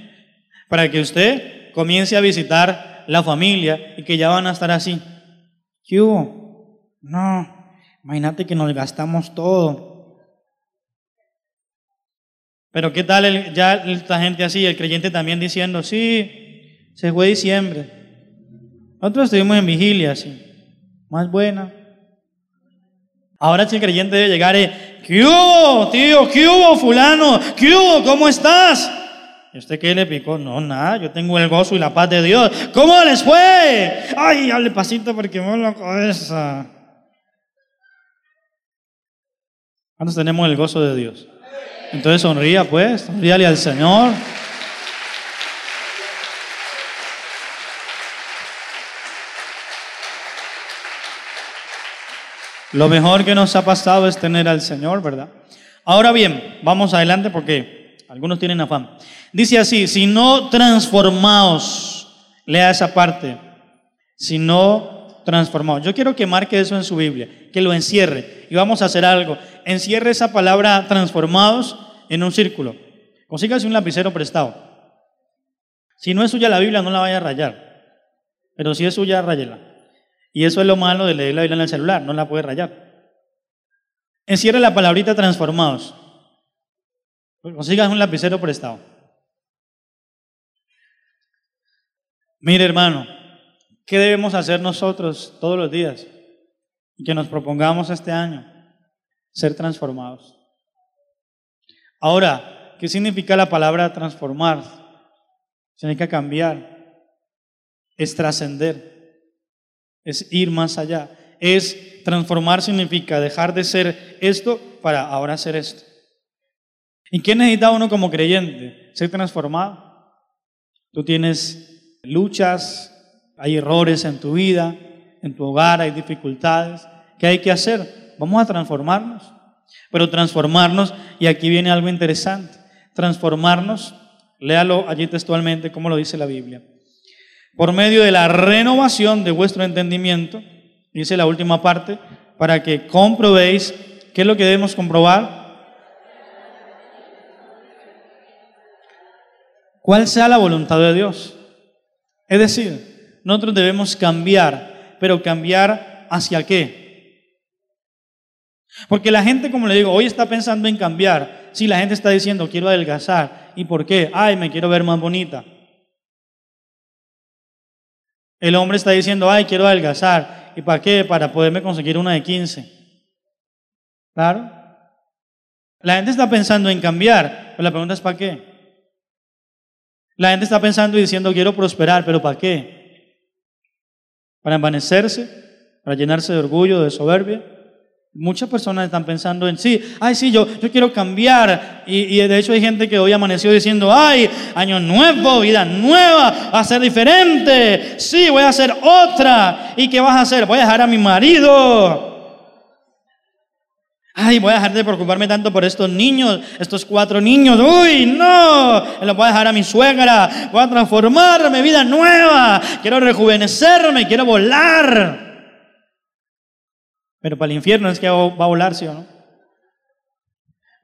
para que usted comience a visitar la familia y que ya van a estar así. ¿Qué hubo? No, imagínate que nos gastamos todo. Pero ¿qué tal ya esta gente así, el creyente también diciendo, sí, se fue diciembre. Nosotros estuvimos en vigilia, sí, más buena. Ahora si el creyente debe llegar, ¿qué hubo, tío? ¿Qué hubo, fulano? ¿Qué hubo? ¿Cómo estás? ¿Y usted qué le picó? No, nada, yo tengo el gozo y la paz de Dios. ¿Cómo les fue? Ay, hable pasito porque me la cabeza. ¿Cuántos tenemos el gozo de Dios? Entonces sonría pues, sonríale al Señor. Lo mejor que nos ha pasado es tener al Señor, ¿verdad? Ahora bien, vamos adelante porque algunos tienen afán. Dice así, si no transformaos, lea esa parte, si no transformaos. Yo quiero que marque eso en su Biblia, que lo encierre y vamos a hacer algo. Encierre esa palabra transformados en un círculo. Consígase un lapicero prestado. Si no es suya la Biblia, no la vaya a rayar. Pero si es suya, rayela. Y eso es lo malo de leer la Biblia en el celular, no la puede rayar. Encierra la palabrita transformados. Consigas un lapicero prestado. Mire, hermano, ¿qué debemos hacer nosotros todos los días? Y que nos propongamos este año ser transformados. Ahora, ¿qué significa la palabra transformar? Significa cambiar, es trascender es ir más allá. Es transformar significa dejar de ser esto para ahora ser esto. ¿Y qué necesita uno como creyente? Ser transformado. Tú tienes luchas, hay errores en tu vida, en tu hogar, hay dificultades. ¿Qué hay que hacer? Vamos a transformarnos. Pero transformarnos, y aquí viene algo interesante, transformarnos, léalo allí textualmente, como lo dice la Biblia por medio de la renovación de vuestro entendimiento, dice la última parte, para que comprobéis, ¿qué es lo que debemos comprobar? ¿Cuál sea la voluntad de Dios? Es decir, nosotros debemos cambiar, pero cambiar hacia qué? Porque la gente, como le digo, hoy está pensando en cambiar. Si la gente está diciendo, quiero adelgazar. ¿Y por qué? Ay, me quiero ver más bonita. El hombre está diciendo, ay, quiero adelgazar. ¿Y para qué? Para poderme conseguir una de 15. ¿Claro? La gente está pensando en cambiar, pero la pregunta es ¿para qué? La gente está pensando y diciendo, quiero prosperar, pero ¿para qué? ¿Para envanecerse? ¿Para llenarse de orgullo, de soberbia? Muchas personas están pensando en sí, ay, sí, yo, yo quiero cambiar. Y, de hecho hay gente que hoy amaneció diciendo, ay, año nuevo, vida nueva, va a ser diferente. Sí, voy a hacer otra. ¿Y qué vas a hacer? Voy a dejar a mi marido. Ay, voy a dejar de preocuparme tanto por estos niños, estos cuatro niños. Uy, no, lo voy a dejar a mi suegra. Voy a transformarme, vida nueva. Quiero rejuvenecerme, quiero volar. Pero para el infierno es que va a volar, ¿sí o no?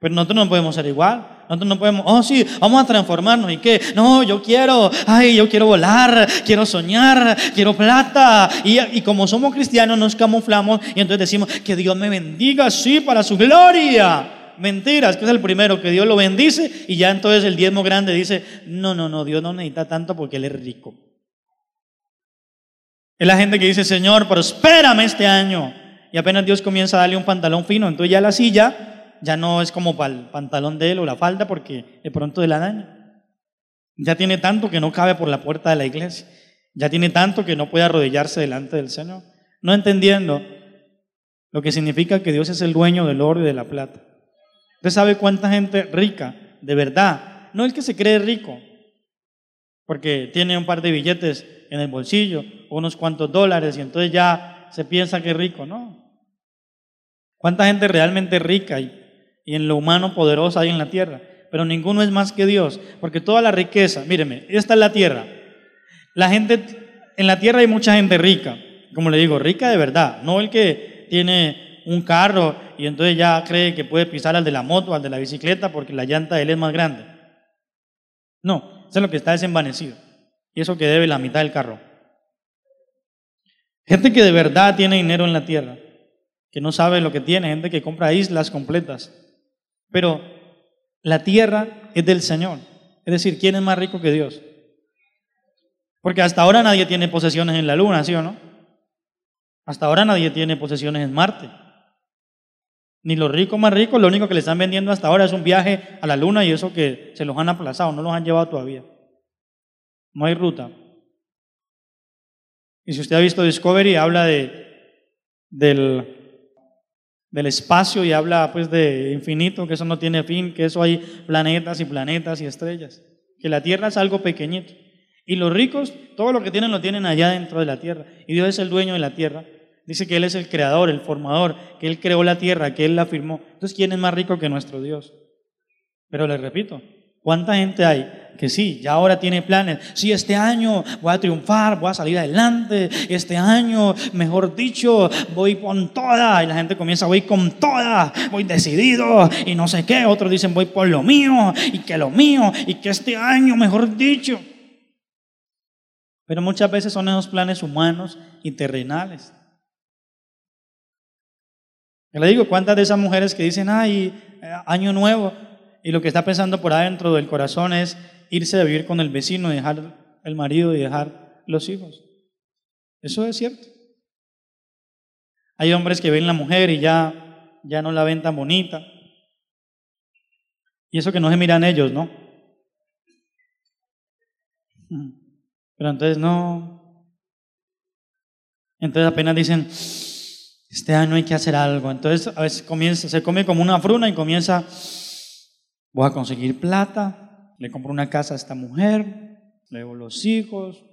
Pero nosotros no podemos ser igual. Nosotros no podemos, oh sí, vamos a transformarnos. ¿Y qué? No, yo quiero, ay, yo quiero volar, quiero soñar, quiero plata. Y, como somos cristianos nos camuflamos y entonces decimos, que Dios me bendiga, sí, para su gloria. Mentiras, que es el primero, que Dios lo bendice y ya entonces el diezmo grande dice, no, no, no, Dios no necesita tanto porque Él es rico. Es la gente que dice, Señor, prospérame este año. Y apenas Dios comienza a darle un pantalón fino, entonces ya la silla ya no es como para el pantalón de él o la falda porque de pronto de la daña. Ya tiene tanto que no cabe por la puerta de la iglesia. Ya tiene tanto que no puede arrodillarse delante del Señor. No entendiendo lo que significa que Dios es el dueño del oro y de la plata. Usted sabe cuánta gente rica, de verdad, no el que se cree rico, porque tiene un par de billetes en el bolsillo, unos cuantos dólares, y entonces ya se piensa que es rico, ¿no? ¿Cuánta gente realmente rica y y en lo humano poderosa hay en la tierra. Pero ninguno es más que Dios, porque toda la riqueza, míreme, esta es la tierra. La gente, en la tierra hay mucha gente rica, como le digo, rica de verdad, no el que tiene un carro y entonces ya cree que puede pisar al de la moto, al de la bicicleta, porque la llanta de él es más grande. No, eso es lo que está desenvanecido. Y eso que debe la mitad del carro. Gente que de verdad tiene dinero en la tierra, que no sabe lo que tiene, gente que compra islas completas. Pero la tierra es del Señor. Es decir, ¿quién es más rico que Dios? Porque hasta ahora nadie tiene posesiones en la luna, ¿sí o no? Hasta ahora nadie tiene posesiones en Marte. Ni los ricos más ricos, lo único que le están vendiendo hasta ahora es un viaje a la luna y eso que se los han aplazado, no los han llevado todavía. No hay ruta. Y si usted ha visto Discovery, habla de, del, del espacio y habla pues de infinito, que eso no tiene fin, que eso hay planetas y planetas y estrellas, que la tierra es algo pequeñito. Y los ricos, todo lo que tienen lo tienen allá dentro de la tierra. Y Dios es el dueño de la tierra. Dice que Él es el creador, el formador, que Él creó la tierra, que Él la firmó. Entonces, ¿quién es más rico que nuestro Dios? Pero les repito, ¿Cuánta gente hay que sí, ya ahora tiene planes? Sí, este año voy a triunfar, voy a salir adelante. Este año, mejor dicho, voy con toda. Y la gente comienza, voy con toda, voy decidido y no sé qué. Otros dicen, voy por lo mío y que lo mío y que este año, mejor dicho. Pero muchas veces son esos planes humanos y terrenales. le digo, ¿cuántas de esas mujeres que dicen, ay, eh, año nuevo, y lo que está pensando por adentro del corazón es irse a vivir con el vecino, dejar el marido y dejar los hijos. Eso es cierto. Hay hombres que ven la mujer y ya, ya no la ven tan bonita. Y eso que no se miran ellos, ¿no? Pero entonces no. Entonces apenas dicen, este año hay que hacer algo. Entonces a veces comienza, se come como una fruna y comienza Voy a conseguir plata, le compro una casa a esta mujer, le doy los hijos,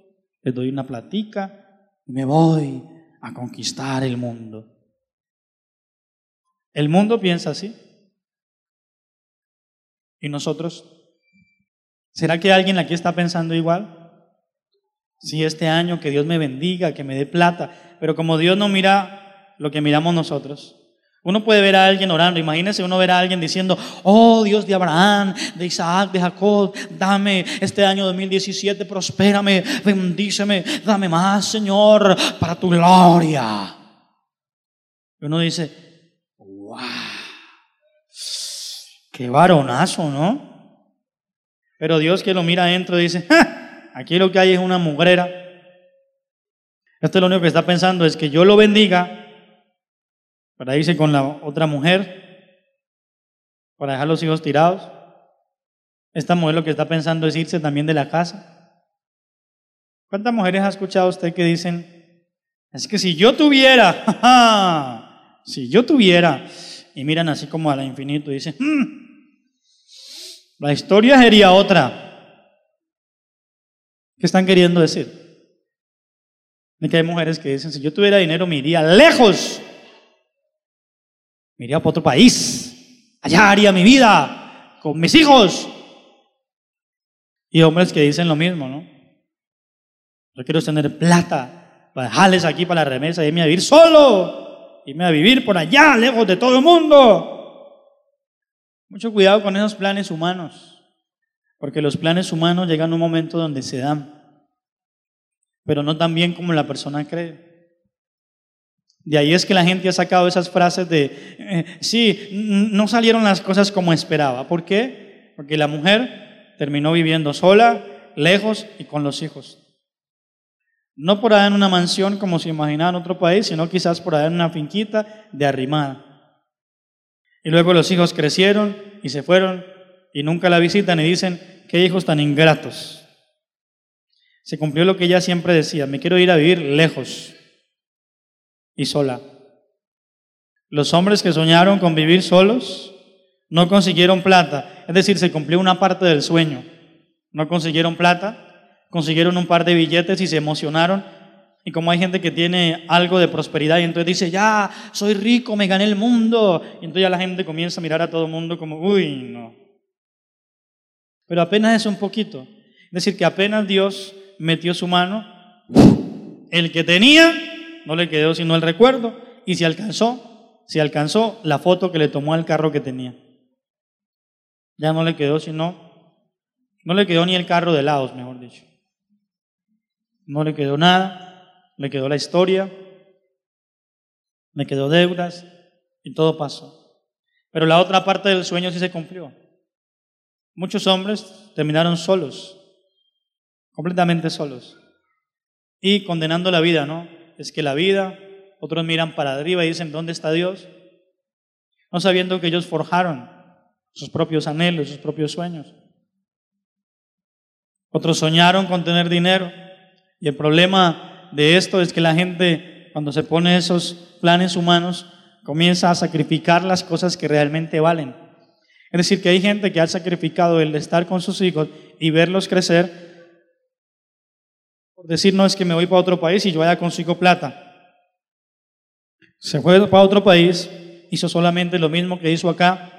le doy una platica y me voy a conquistar el mundo. El mundo piensa así. ¿Y nosotros? ¿Será que alguien aquí está pensando igual? Si este año que Dios me bendiga, que me dé plata, pero como Dios no mira lo que miramos nosotros, uno puede ver a alguien orando, imagínese uno ver a alguien diciendo, oh Dios de Abraham, de Isaac, de Jacob, dame este año 2017, prospérame, bendíceme, dame más, Señor, para tu gloria. Y uno dice, wow, qué varonazo, ¿no? Pero Dios que lo mira adentro dice, aquí lo que hay es una mugrera. Esto es lo único que está pensando, es que yo lo bendiga para irse con la otra mujer, para dejar los hijos tirados. Esta mujer lo que está pensando es irse también de la casa. ¿Cuántas mujeres ha escuchado usted que dicen, es que si yo tuviera, si yo tuviera, y miran así como a la infinito y dicen, hmm, la historia sería otra. ¿Qué están queriendo decir? De que hay mujeres que dicen, si yo tuviera dinero me iría lejos me iría para otro país. Allá haría mi vida con mis hijos. Y hombres que dicen lo mismo, ¿no? Yo quiero tener plata para dejarles aquí para la remesa y irme a vivir solo. Irme a vivir por allá, lejos de todo el mundo. Mucho cuidado con esos planes humanos, porque los planes humanos llegan a un momento donde se dan, pero no tan bien como la persona cree. De ahí es que la gente ha sacado esas frases de, eh, sí, no salieron las cosas como esperaba. ¿Por qué? Porque la mujer terminó viviendo sola, lejos y con los hijos. No por allá en una mansión como se imaginaba en otro país, sino quizás por allá en una finquita de arrimada. Y luego los hijos crecieron y se fueron y nunca la visitan y dicen, qué hijos tan ingratos. Se cumplió lo que ella siempre decía, me quiero ir a vivir lejos y sola. Los hombres que soñaron con vivir solos no consiguieron plata, es decir, se cumplió una parte del sueño. No consiguieron plata, consiguieron un par de billetes y se emocionaron y como hay gente que tiene algo de prosperidad y entonces dice, ya, soy rico, me gané el mundo. Y entonces ya la gente comienza a mirar a todo el mundo como, uy, no. Pero apenas es un poquito. Es decir, que apenas Dios metió su mano, el que tenía, no le quedó sino el recuerdo, y se alcanzó, se alcanzó la foto que le tomó al carro que tenía. Ya no le quedó sino, no le quedó ni el carro de lados, mejor dicho. No le quedó nada me quedó la historia, me quedó deudas y todo pasó. Pero la otra parte del sueño sí se cumplió. Muchos hombres terminaron solos, completamente solos, y condenando la vida, ¿no? Es que la vida, otros miran para arriba y dicen, ¿dónde está Dios? No sabiendo que ellos forjaron sus propios anhelos, sus propios sueños. Otros soñaron con tener dinero y el problema de esto es que la gente, cuando se pone esos planes humanos, comienza a sacrificar las cosas que realmente valen. Es decir, que hay gente que ha sacrificado el estar con sus hijos y verlos crecer decir, no es que me voy para otro país y yo vaya consigo plata. Se fue para otro país, hizo solamente lo mismo que hizo acá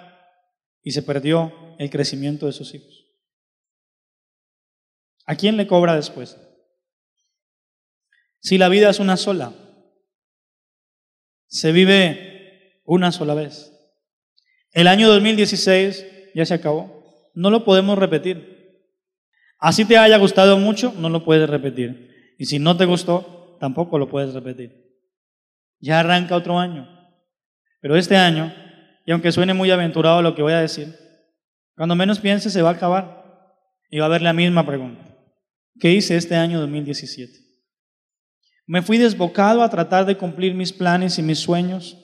y se perdió el crecimiento de sus hijos. ¿A quién le cobra después? Si la vida es una sola, se vive una sola vez. El año 2016 ya se acabó. No lo podemos repetir. Así te haya gustado mucho, no lo puedes repetir. Y si no te gustó, tampoco lo puedes repetir. Ya arranca otro año. Pero este año, y aunque suene muy aventurado lo que voy a decir, cuando menos piense se va a acabar. Y va a haber la misma pregunta. ¿Qué hice este año 2017? Me fui desbocado a tratar de cumplir mis planes y mis sueños.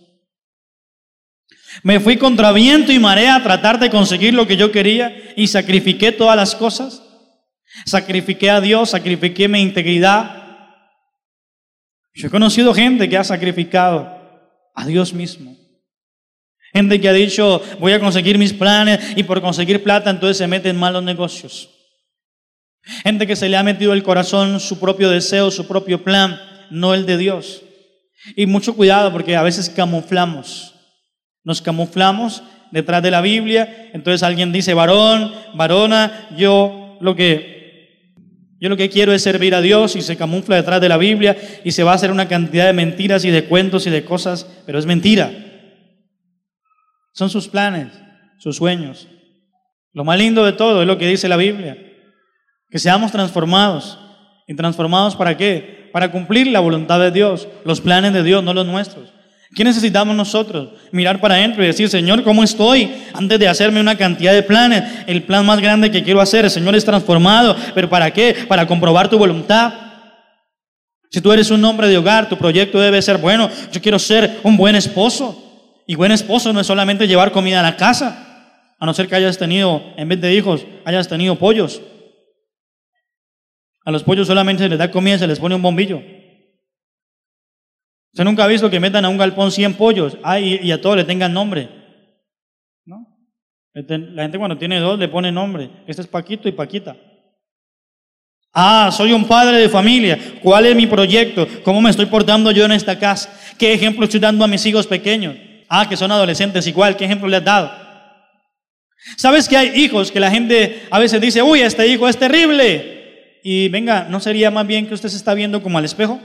Me fui contra viento y marea a tratar de conseguir lo que yo quería y sacrifiqué todas las cosas. Sacrifiqué a Dios, sacrifiqué mi integridad. Yo he conocido gente que ha sacrificado a Dios mismo. Gente que ha dicho, voy a conseguir mis planes y por conseguir plata entonces se mete en malos negocios. Gente que se le ha metido el corazón su propio deseo, su propio plan no el de Dios. Y mucho cuidado porque a veces camuflamos. Nos camuflamos detrás de la Biblia. Entonces alguien dice, varón, varona, yo lo que yo lo que quiero es servir a Dios y se camufla detrás de la Biblia y se va a hacer una cantidad de mentiras y de cuentos y de cosas, pero es mentira. Son sus planes, sus sueños. Lo más lindo de todo es lo que dice la Biblia, que seamos transformados. ¿Y transformados para qué? para cumplir la voluntad de Dios, los planes de Dios, no los nuestros. ¿Qué necesitamos nosotros? Mirar para adentro y decir, Señor, ¿cómo estoy? Antes de hacerme una cantidad de planes, el plan más grande que quiero hacer, Señor es transformado, pero ¿para qué? Para comprobar tu voluntad. Si tú eres un hombre de hogar, tu proyecto debe ser, bueno, yo quiero ser un buen esposo. Y buen esposo no es solamente llevar comida a la casa, a no ser que hayas tenido, en vez de hijos, hayas tenido pollos. A los pollos solamente se les da comida y se les pone un bombillo. Usted nunca ha visto que metan a un galpón 100 pollos y, a todos le tengan nombre. ¿No? La gente cuando tiene dos le pone nombre. Este es Paquito y Paquita. Ah, soy un padre de familia. ¿Cuál es mi proyecto? ¿Cómo me estoy portando yo en esta casa? ¿Qué ejemplo estoy dando a mis hijos pequeños? Ah, que son adolescentes igual. ¿Qué ejemplo le has dado? ¿Sabes que hay hijos que la gente a veces dice, uy, este hijo es terrible? y venga, ¿no sería más bien que usted se está viendo como al espejo?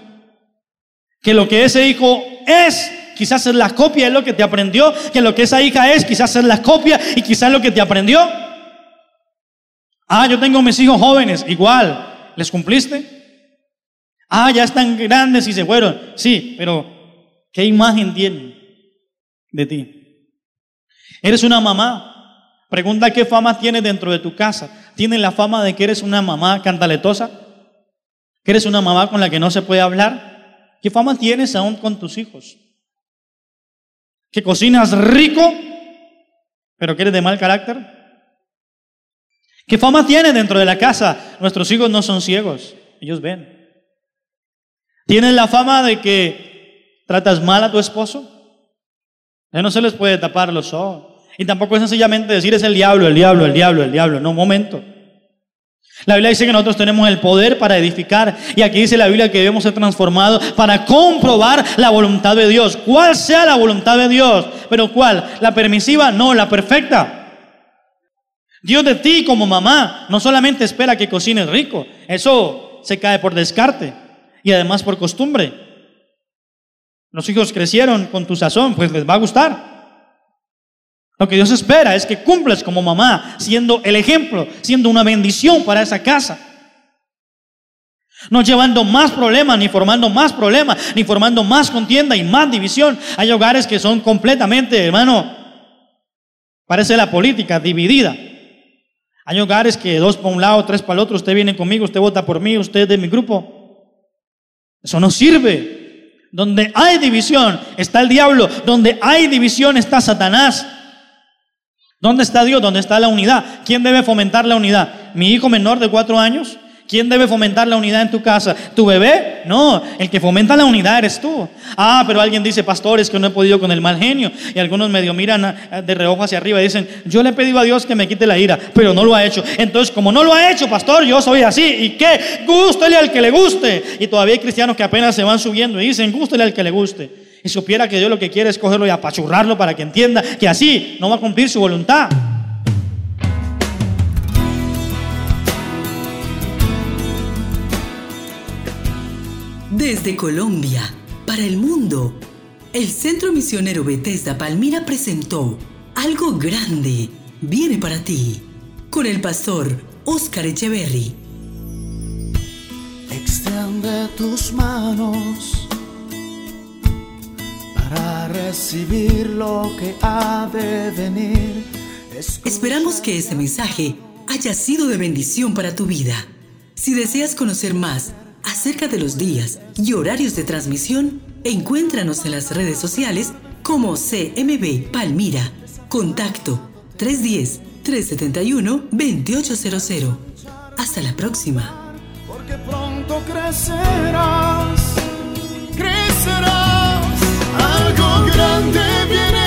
Que lo que ese hijo es, quizás es la copia de lo que te aprendió, que lo que esa hija es, quizás es la copia y quizás lo que te aprendió. Ah, yo tengo mis hijos jóvenes, igual, ¿les cumpliste? Ah, ya están grandes y se fueron. Sí, pero ¿qué imagen tienen de ti? Eres una mamá. Pregunta qué fama tienes dentro de tu casa. ¿Tienes la fama de que eres una mamá cantaletosa? ¿Que eres una mamá con la que no se puede hablar? ¿Qué fama tienes aún con tus hijos? ¿Que cocinas rico, pero que eres de mal carácter? ¿Qué fama tiene dentro de la casa? Nuestros hijos no son ciegos, ellos ven. ¿Tienes la fama de que tratas mal a tu esposo? Ya no se les puede tapar los ojos. Y tampoco es sencillamente decir es el diablo, el diablo, el diablo, el diablo. No, un momento. La Biblia dice que nosotros tenemos el poder para edificar y aquí dice la Biblia que debemos ser transformados para comprobar la voluntad de Dios. ¿Cuál sea la voluntad de Dios? Pero ¿cuál? ¿La permisiva? No, la perfecta. Dios de ti como mamá no solamente espera que cocines rico, eso se cae por descarte y además por costumbre. Los hijos crecieron con tu sazón, pues les va a gustar. Lo que Dios espera es que cumplas como mamá, siendo el ejemplo, siendo una bendición para esa casa. No llevando más problemas, ni formando más problemas, ni formando más contienda y más división. Hay hogares que son completamente, hermano, parece la política dividida. Hay hogares que dos para un lado, tres para el otro, usted viene conmigo, usted vota por mí, usted es de mi grupo. Eso no sirve. Donde hay división está el diablo, donde hay división está Satanás. ¿Dónde está Dios? ¿Dónde está la unidad? ¿Quién debe fomentar la unidad? ¿Mi hijo menor de cuatro años? ¿Quién debe fomentar la unidad en tu casa? ¿Tu bebé? No, el que fomenta la unidad eres tú. Ah, pero alguien dice, pastores, que no he podido con el mal genio. Y algunos medio miran de reojo hacia arriba y dicen, yo le he pedido a Dios que me quite la ira, pero no lo ha hecho. Entonces, como no lo ha hecho, pastor, yo soy así. ¿Y qué? Gústele al que le guste. Y todavía hay cristianos que apenas se van subiendo y dicen, gústele al que le guste. Y supiera que Dios lo que quiere es cogerlo y apachurrarlo para que entienda que así no va a cumplir su voluntad.
Desde Colombia, para el mundo, el Centro Misionero Bethesda Palmira presentó Algo Grande viene para ti con el pastor Oscar Echeverry.
Extiende tus manos para recibir lo que ha de venir.
Esperamos que este mensaje haya sido de bendición para tu vida. Si deseas conocer más, acerca de los días y horarios de transmisión, encuéntranos en las redes sociales como CMB Palmira. Contacto 310-371-2800. Hasta la próxima.
Porque pronto crecerás, crecerás, dónde viene.